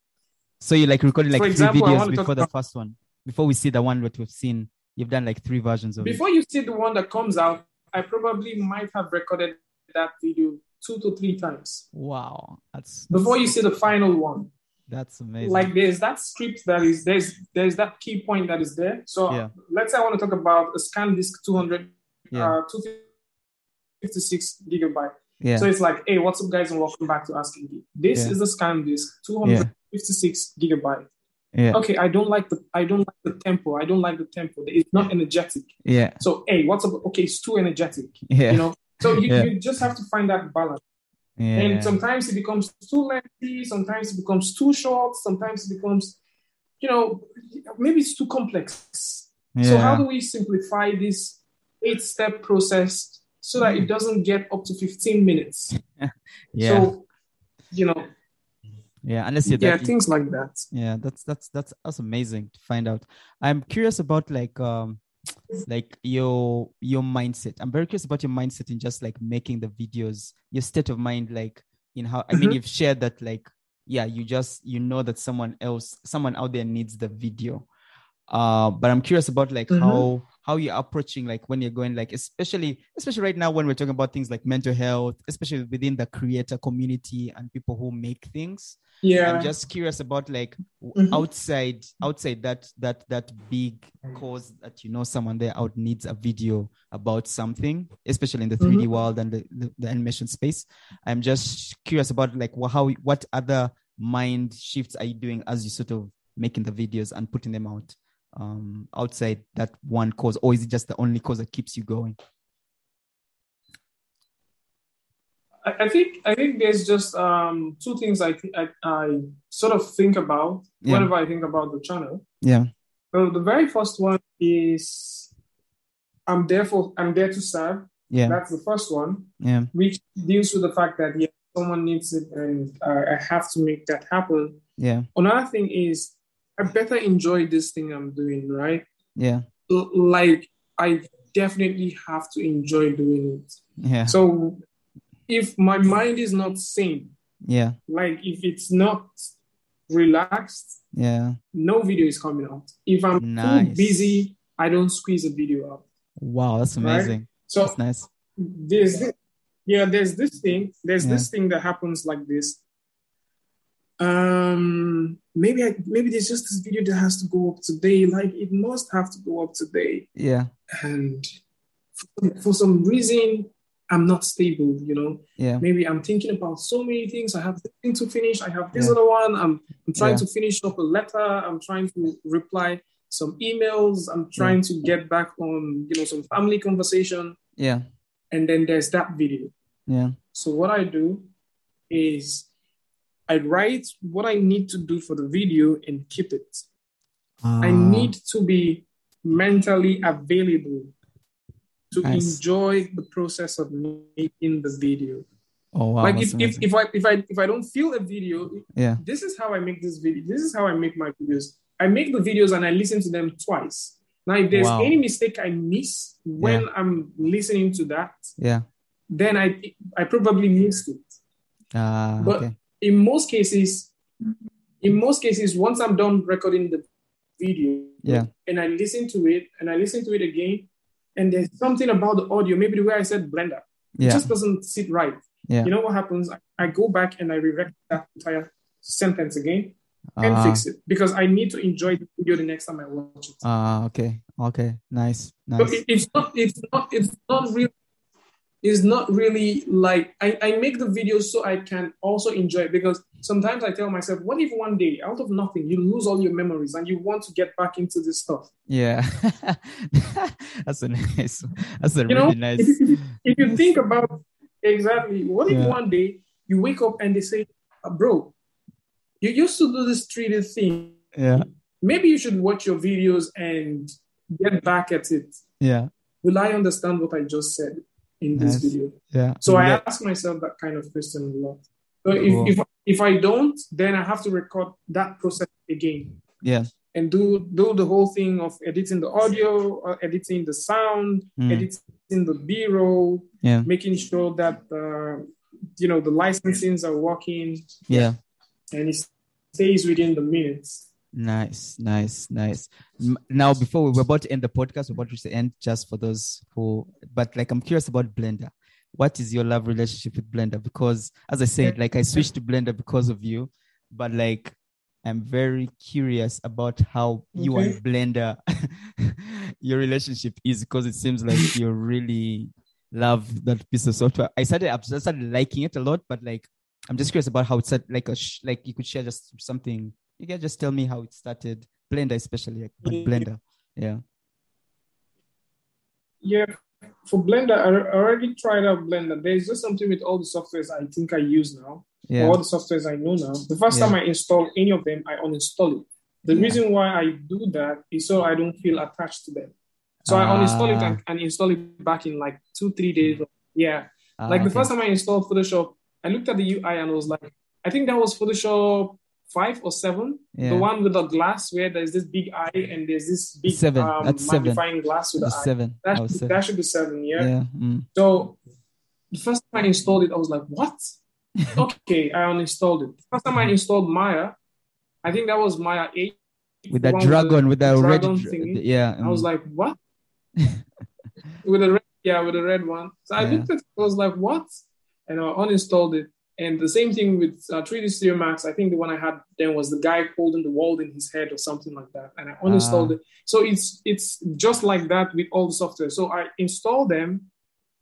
So you like recorded like
For
three
example,
videos
want to talk
before the
about-
first one. Before we see the one that we've seen, you've done like three versions of
Before you see the one that comes out, I probably might have recorded that video two to three times.
Wow. That's,
before you see the final one.
That's amazing.
Like there's that script that is there's there's that key point that is there. So
Yeah.
let's say I want to talk about a SanDisk 200
Yeah.
uh 256 gigabyte.
Yeah.
So it's like, hey, what's up, guys, and welcome back to Askanke. This
Yeah.
is the SanDisk, 256 gigabyte.
yeah.
Okay, I don't like the I don't like the tempo. I don't like the tempo. It's not energetic.
Yeah.
So hey, what's up? Okay, it's too energetic.
Yeah.
You know. So you,
Yeah.
you just have to find that balance.
yeah.
And sometimes it becomes too lengthy. Sometimes it becomes too short. Sometimes it becomes, you know, maybe it's too complex. Yeah. So how do we simplify this eight-step process so that it doesn't get up to 15 minutes?
yeah.
So, you know,
yeah. Unless you're
yeah,
that
things like that.
yeah that's that's that's that's amazing to find out i'm curious about like um like your your mindset i'm very curious about your mindset in just like making the videos your state of mind like in how i mean
Mhm.
you've shared that like yeah you just you know that someone else someone out there needs the video uh but i'm curious about like
Mhm.
how how you're approaching like when you're going like especially especially right now when we're talking about things like mental health especially within the creator community and people who make things
Yeah.
I'm just curious about like
Mhm.
outside outside that that that big cause that you know someone there out needs a video about something, especially in the 3D
Mhm.
world and the, the, the animation space. I'm just curious about like how what other mind shifts are you doing as you sort of making the videos and putting them out um outside that one cause or is it just the only cause that keeps you going
I, I think I think there's just um, two things I, th- I I sort of think about
Yeah.
whenever I think about the channel.
yeah
So the very first one is I'm there for I'm there to serve.
yeah
That's the first one,
yeah
which deals with the fact that yeah, someone needs it and uh, I have to make that happen.
yeah
Another thing is I better enjoy this thing I'm doing, right?
yeah
L- like I definitely have to enjoy doing it.
yeah
So if my mind is not sane,
yeah
like if it's not relaxed,
yeah
no video is coming out. If I'm
Nice.
too busy, I don't squeeze a video out.
wow that's
Right.
amazing
So
that's nice
there's this, yeah, there's this thing, there's
Yeah.
this thing that happens like this. Um, maybe I maybe there's just this video that has to go up today. Like it must have to go up today,
yeah
and for, for some reason I'm not stable. You know,
yeah
maybe I'm thinking about so many things. I have this thing to finish. I have this
Yeah.
other one. I'm, I'm trying
Yeah.
to finish up a letter. I'm trying to reply some emails. I'm trying to get back on, you know, some family conversation.
yeah
And then there's that video.
yeah
So what I do is I write what I need to do for the video and keep it. I
Ah,
need to be mentally available to
Nice.
enjoy the process of making the video
oh wow
like if, if, if I if I if I don't feel a video,
yeah
this is how I make this video. This is how I make my videos. I make the videos and I listen to them twice. Now, if there's
Wow.
any mistake I miss when I'm listening to that,
yeah
then I I probably missed it.
ah
But-
okay
In most cases, in most cases, once I'm done recording the video,
Yeah.
and I listen to it and I listen to it again, and there's something about the audio, maybe the way I said Blender, it
yeah
just doesn't sit right.
Yeah.
You know what happens? I, I go back and I re-record that entire sentence again and
Ah,
fix it because I need to enjoy the video the next time I watch it.
ah okay okay nice
So
nice
it, it's not it's not it's not really it's not really like I, I make the videos so I can also enjoy it because sometimes I tell myself, what if one day out of nothing you lose all your memories and you want to get back into this stuff?
yeah that's a nice that's a
You know,
really nice
if, you- if you think about exactly what if
Yeah.
one day you wake up and they say, "Uh, bro, you used to do this 3D thing.
yeah
Maybe you should watch your videos and get back at it.
yeah
Will I understand what I just said in this
Nice.
video?
yeah
So I ask myself that kind of question a lot. So
Cool.
if, if if I don't, then I have to record that process again
yeah
and do do the whole thing of editing the audio, or editing the sound,
Mm.
editing the B-roll,
yeah
making sure that uh, you know the licensings are working
yeah
and it stays within the minutes.
Nice, nice, nice. Now, before we, we're about to end the podcast, we're about to reach the end just for those who, but like, I'm curious about Blender. What is your love relationship with Blender? Because, as I said, like, I switched to Blender because of you, but like, I'm very curious about how you and Blender, your relationship is, because it seems like you really love that piece of software. I started, I started liking it a lot, but like, I'm just curious about how it's. Like, a sh- like you could share just something. You can just tell me how it started. Blender, especially like Blender. Yeah.
Yeah, for Blender, I already tried out Blender. There's just something with all the softwares I think I use now, yeah. all the softwares I know now. The first yeah. time I install any of them, I uninstall it. The yeah. reason why I do that is so I don't feel attached to them. So I uninstall it and, ah. and, install it back in like two, three days. Yeah. like the okay. first time I installed Photoshop, I looked at the UI and I was like, I think that was Photoshop five or seven. Yeah. The one with the glass where there's this big eye and there's this big
seven. Um, That's
magnifying
seven.
glass with the
seven.
That, should, seven. that should be seven, yeah. yeah. Mm. So the first time I installed it, I was like, what? okay, I uninstalled it. First time I installed Maya, I think that was Maya 8.
With that dragon, with that red thingy. Yeah.
Mm. I was like, what? with the red, yeah, with the red one. So I yeah. looked at it, I was like, what? And I uninstalled it. And the same thing with uh, 3D Studio Max. I think the one I had then was the guy holding the world in his head or something like that. And I uninstalled uh. it. So it's it's just like that with all the software. So I install them.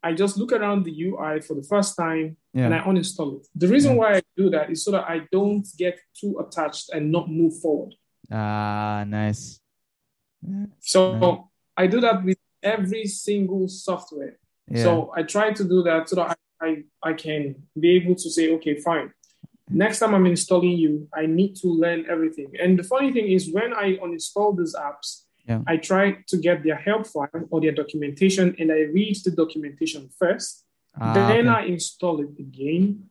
I just look around the UI for the first time yeah. and I uninstall it. The reason yeah. why I do that is so that I don't get too attached and not move forward.
Ah, nice.
So nice. I do that with every single software. Yeah. So I try to do that so that I I, I can be able to say, okay, fine. Next time I'm installing you, I need to learn everything. And the funny thing is, when I uninstall these apps, yeah. I try to get their help file or their documentation and I read the documentation first. Ah, then okay. I install it again.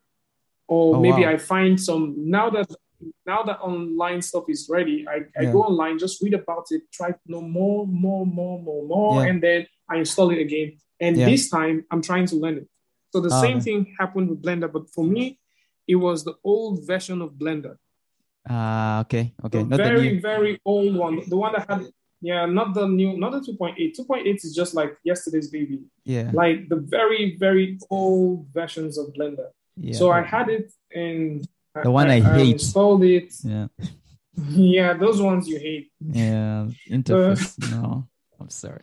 Or oh, maybe wow. I find some now that now that online stuff is ready, I, I yeah. go online, just read about it, try to know more, more, more, more, more, yeah. and then I install it again. And this time I'm trying to learn it. So the same thing happened with Blender, but for me, it was the old version of Blender.
Ah, uh, okay, okay.
The very, very old one. The one that had, yeah, not the new, not the 2.8. 2.8 is just like yesterday's baby.
Yeah.
Like the very, very old versions of Blender. Yeah. So I had it and
the one I, I, I hate.
installed it.
Yeah.
yeah, those ones you hate.
Yeah, interface. Uh, no, I'm sorry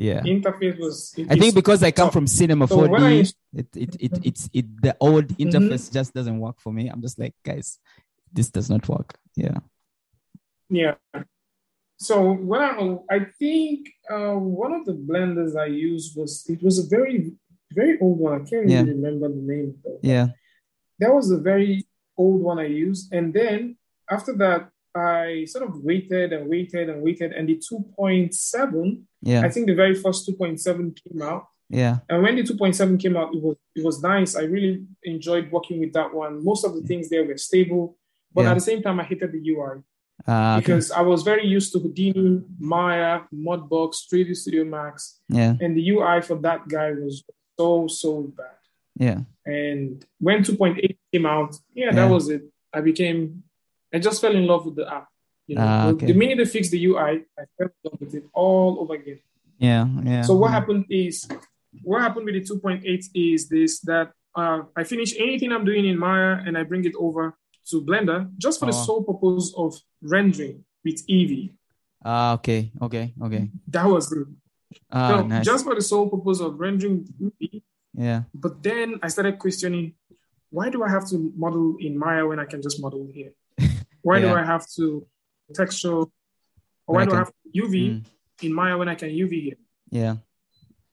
yeah
interface was
i think because i come tough. from cinema so 4d I, it, it, it it's it the old mm-hmm. interface mm-hmm. just doesn't work for me i'm just like guys this does not work yeah
yeah so when i i think uh, one of the blenders i used was it was a very very old one i can't yeah. even remember the name though.
yeah
that was a very old one i used and then after that I sort of waited and waited and waited, and the 2.7,
yeah,
I think the very first 2.7 came out.
Yeah.
And when the 2.7 came out, it was it was nice. I really enjoyed working with that one. Most of the things there were stable, but yeah. at the same time, I hated the UI. Uh, ah, because I was very used to Houdini, Maya, Mudbox, 3D Studio Max.
Yeah.
And the UI for that guy was so, so bad.
Yeah.
And when 2.8 came out, yeah, yeah. that was it. I became I just fell in love with the app. You know, ah, okay. the minute they fixed the UI, I fell in love with it all over again.
Yeah, yeah.
So what
yeah.
happened is, what happened with the 2.8 is this that uh, I finish anything I'm doing in Maya and I bring it over to Blender just for oh. the sole purpose of rendering with Eevee.
Ah, uh, okay, okay, okay.
That was it.
Ah, so nice.
Just for the sole purpose of rendering Eevee.
Yeah.
But then I started questioning, why do I have to model in Maya when I can just model here? Why yeah. do I have to texture? Or why do I have to UV mm. in Maya when I can UV here?
Yeah.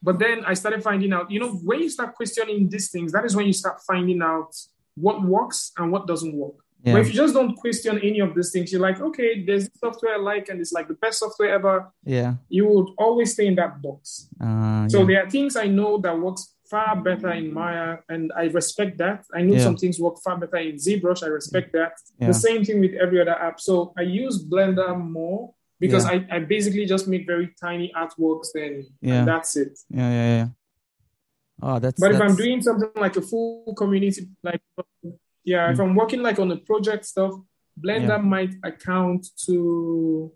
But then I started finding out, you know, when you start questioning these things, that is when you start finding out what works and what doesn't work. Yeah. But if you just don't question any of these things, you're like, okay, there's software I like and it's like the best software ever.
Yeah.
You would always stay in that box.
Uh,
so yeah. there are things I know that works far better in Maya, and I respect that. I know yeah. some things work far better in ZBrush. I respect that. Yeah. The same thing with every other app. So I use Blender more because yeah. I, I basically just make very tiny artworks then yeah. and that's it.
Yeah, yeah, yeah. Oh, that's.
But
that's...
if I'm doing something like a full community, like yeah, mm. if I'm working like on a project stuff, Blender might account to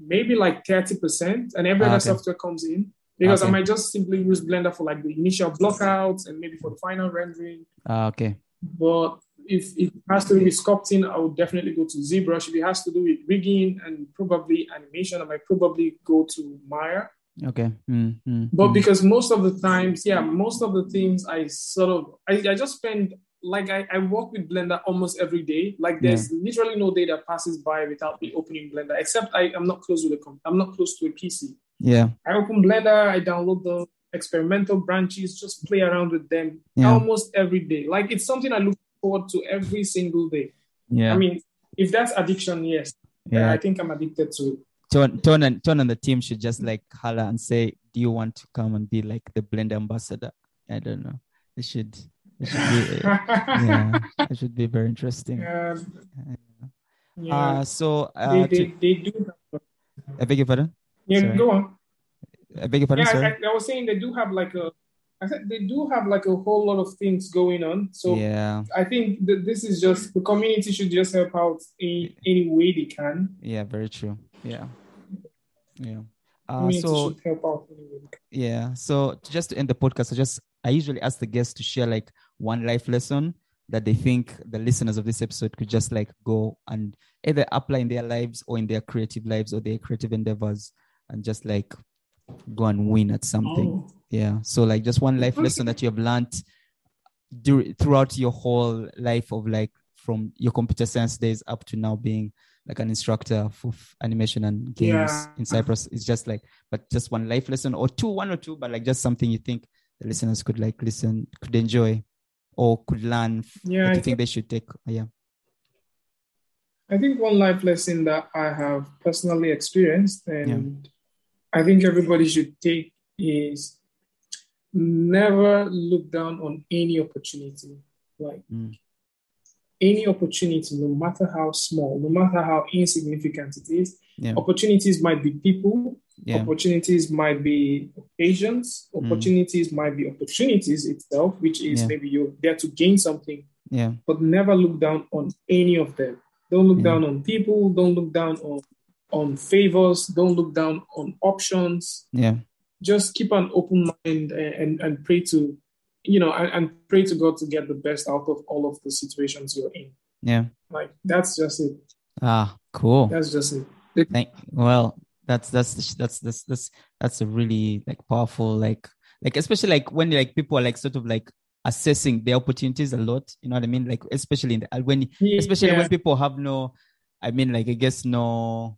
maybe like 30%, and every ah, other okay. software comes in because okay. I might just simply use Blender for like the initial blockouts and maybe for the final rendering.
Uh, okay.
But if it has to do with sculpting, I would definitely go to ZBrush. If it has to do with rigging and probably animation, I might probably go to Maya.
Okay. Mm, mm,
But
mm.
because most of the times, yeah, most of the things I sort of, I, I just spend, like, I, I work with Blender almost every day. Like, there's literally no day that passes by without me opening Blender, except I, I'm not close with a, I'm not close to a PC.
Yeah.
I open Blender, I download the experimental branches, just play around with them
Yeah.
almost every day. Like, it's something I look forward to every single day.
Yeah.
I mean, if that's addiction, yes,
yeah.
I think I'm addicted to it.
Ton, Ton and Ton and the team should just like holler and say, "Do you want to come and be like the Blender ambassador?" I don't know. It should. It should be. yeah. It should be very interesting.
Um, yeah,
Uh, so
they,
uh,
they,
to,
they do.
I beg your pardon.
Yeah,
Sorry.
go on.
I beg your pardon.
Yeah. I, I was saying they do have like a. I said they do have like a whole lot of things going on. So
yeah.
I think that this is just the community should just help out in any way they can.
Yeah. Very true. Yeah. Yeah. Uh, so
help out any way they can.
Yeah. So just to end the podcast, I just I usually ask the guests to share like one life lesson that they think the listeners of this episode could just like go and either apply in their lives or in their creative lives or their creative endeavors and just like go and win at something.
Oh.
Yeah. So like just one life lesson that you have learned dur- throughout your whole life of like from your computer science days up to now being like an instructor for f- animation and games
Yeah.
in Cyprus. It's just like, but just one life lesson or two, one or two, but like just something you think the listeners could like listen, could enjoy or could learn
Yeah, I
you think they should take. Uh, yeah.
I think one life lesson that I have personally experienced and I think everybody should take is never look down on any opportunity. Like
Mm.
any opportunity, no matter how small, no matter how insignificant it is,
Yeah.
opportunities might be people,
Yeah.
opportunities might be occasions, opportunities might be opportunities itself, which is
Yeah.
maybe you're there to gain something
Yeah.
but never look down on any of them. Don't look down on people. Don't look down on on favors. Don't look down on options.
Yeah.
Just keep an open mind and and, and pray to, you know, and, and pray to God to get the best out of all of the situations you're in.
Yeah.
Like that's just it.
Ah, cool.
That's just it.
Thank well, that's that's that's that's that's that's a really like powerful like like especially like when like people are like sort of like assessing the opportunities a lot. You know what I mean? Like especially in the when especially
Yeah.
when people have no i mean like i guess no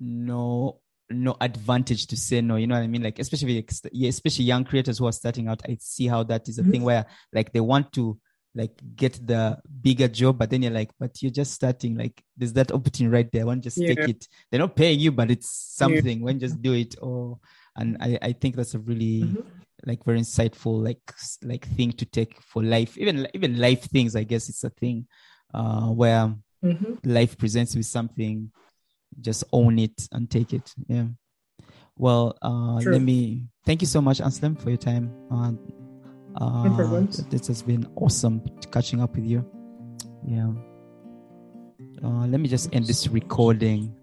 no no advantage to say no you know what i mean? Like especially yeah, especially young creators who are starting out i see how that is a
Mhm.
thing where like they want to like get the bigger job but then you're like but you're just starting like there's that opportunity right there. One just take it? They're not paying you but it's something. When just do it? Or and i i think that's a really
Mhm.
like very insightful like like thing to take for life. Even even life things i guess it's a thing uh where
Mhm.
life presents with something just own it and take it. Yeah. Well uh let me thank you so much Anselm for your time. Uh, uh this has been awesome catching up with you. Yeah. Uh let me just end this recording